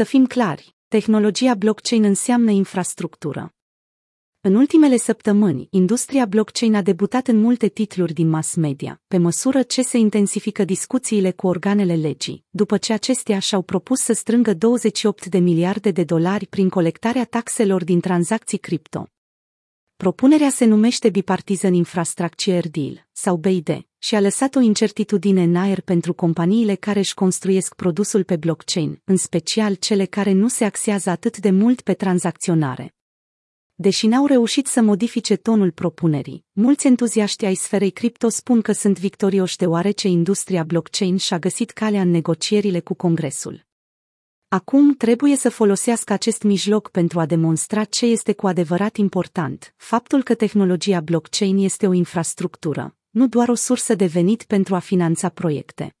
Să fim clari, tehnologia blockchain înseamnă infrastructură. În ultimele săptămâni, industria blockchain a debutat în multe titluri din mass media, pe măsură ce se intensifică discuțiile cu organele legii, după ce acestea și-au propus să strângă 28 de miliarde de dolari prin colectarea taxelor din tranzacții cripto. Propunerea se numește Bipartisan Infrastructure Deal, sau BID, și a lăsat o incertitudine în aer pentru companiile care își construiesc produsul pe blockchain, în special cele care nu se axează atât de mult pe tranzacționare. Deși n-au reușit să modifice tonul propunerii, mulți entuziaști ai sferei cripto spun că sunt victorioși deoarece industria blockchain și-a găsit calea în negocierile cu Congresul. Acum trebuie să folosească acest mijloc pentru a demonstra ce este cu adevărat important, faptul că tehnologia blockchain este o infrastructură, nu doar o sursă de venit pentru a finanța proiecte.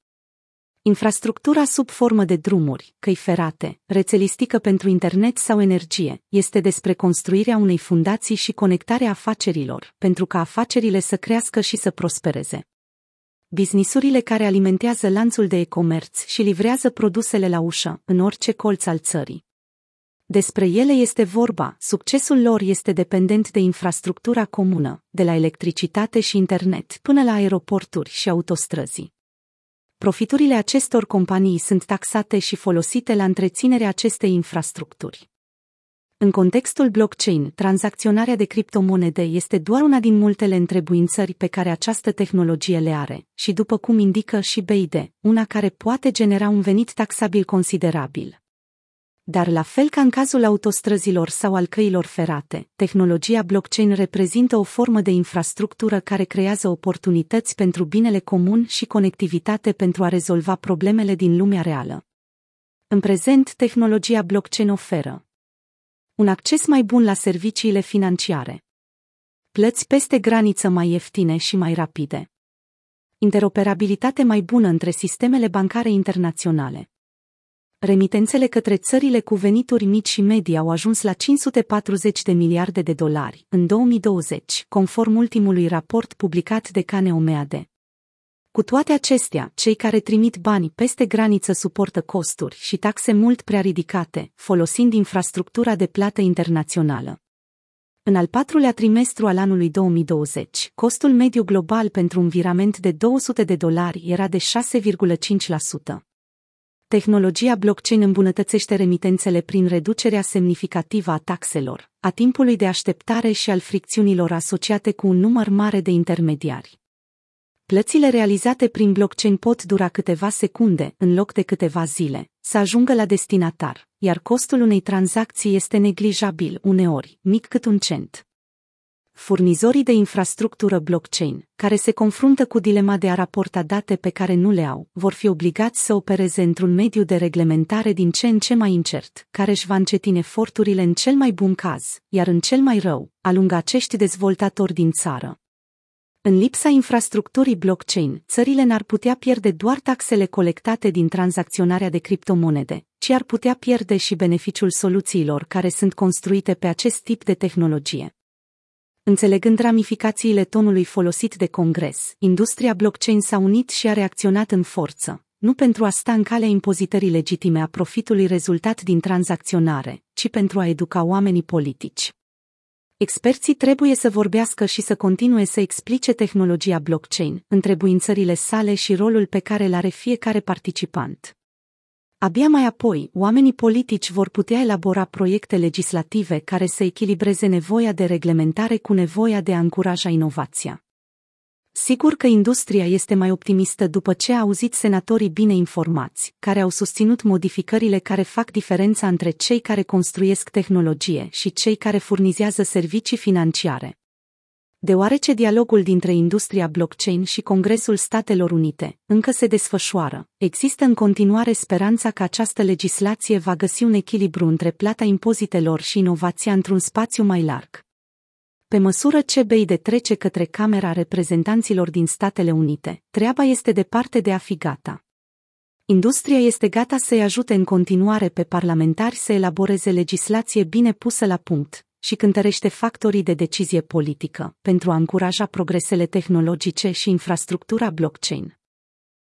Infrastructura sub formă de drumuri, căi ferate, rețelistică pentru internet sau energie, este despre construirea unei fundații și conectarea afacerilor, pentru ca afacerile să crească și să prospereze. Businessurile care alimentează lanțul de e-comerț și livrează produsele la ușă, în orice colț al țării. Despre ele este vorba, succesul lor este dependent de infrastructura comună, de la electricitate și internet până la aeroporturi și autostrăzi. Profiturile acestor companii sunt taxate și folosite la întreținerea acestei infrastructuri. În contextul blockchain, tranzacționarea de criptomonede este doar una din multele întrebuințări pe care această tehnologie le are, și după cum indică și BID, una care poate genera un venit taxabil considerabil. Dar la fel ca în cazul autostrăzilor sau al căilor ferate, tehnologia blockchain reprezintă o formă de infrastructură care creează oportunități pentru binele comun și conectivitate pentru a rezolva problemele din lumea reală. În prezent, tehnologia blockchain oferă un acces mai bun la serviciile financiare, plăți peste graniță mai ieftine și mai rapide, interoperabilitate mai bună între sistemele bancare internaționale. Remitențele către țările cu venituri mici și medii au ajuns la 540 de miliarde de dolari în 2020, conform ultimului raport publicat de Cane Omeade. Cu toate acestea, cei care trimit bani peste graniță suportă costuri și taxe mult prea ridicate, folosind infrastructura de plată internațională. În al patrulea trimestru al anului 2020, costul mediu global pentru un virament de 200 de dolari era de 6,5%. Tehnologia blockchain îmbunătățește remitențele prin reducerea semnificativă a taxelor, a timpului de așteptare și al fricțiunilor asociate cu un număr mare de intermediari. Plățile realizate prin blockchain pot dura câteva secunde, în loc de câteva zile, să ajungă la destinatar, iar costul unei tranzacții este neglijabil, uneori, mic cât un cent furnizorii de infrastructură blockchain, care se confruntă cu dilema de a raporta date pe care nu le au, vor fi obligați să opereze într-un mediu de reglementare din ce în ce mai incert, care își va încetine eforturile în cel mai bun caz, iar în cel mai rău, alungă acești dezvoltatori din țară. În lipsa infrastructurii blockchain, țările n-ar putea pierde doar taxele colectate din tranzacționarea de criptomonede, ci ar putea pierde și beneficiul soluțiilor care sunt construite pe acest tip de tehnologie. Înțelegând ramificațiile tonului folosit de Congres, industria blockchain s-a unit și a reacționat în forță, nu pentru a sta în calea impozitării legitime a profitului rezultat din tranzacționare, ci pentru a educa oamenii politici. Experții trebuie să vorbească și să continue să explice tehnologia blockchain, întrebuințările sale și rolul pe care îl are fiecare participant. Abia mai apoi, oamenii politici vor putea elabora proiecte legislative care să echilibreze nevoia de reglementare cu nevoia de a încuraja inovația. Sigur că industria este mai optimistă după ce a auzit senatorii bine informați, care au susținut modificările care fac diferența între cei care construiesc tehnologie și cei care furnizează servicii financiare deoarece dialogul dintre industria blockchain și Congresul Statelor Unite încă se desfășoară, există în continuare speranța că această legislație va găsi un echilibru între plata impozitelor și inovația într-un spațiu mai larg. Pe măsură ce BEI trece către Camera Reprezentanților din Statele Unite, treaba este departe de a fi gata. Industria este gata să-i ajute în continuare pe parlamentari să elaboreze legislație bine pusă la punct, și cântărește factorii de decizie politică pentru a încuraja progresele tehnologice și infrastructura blockchain.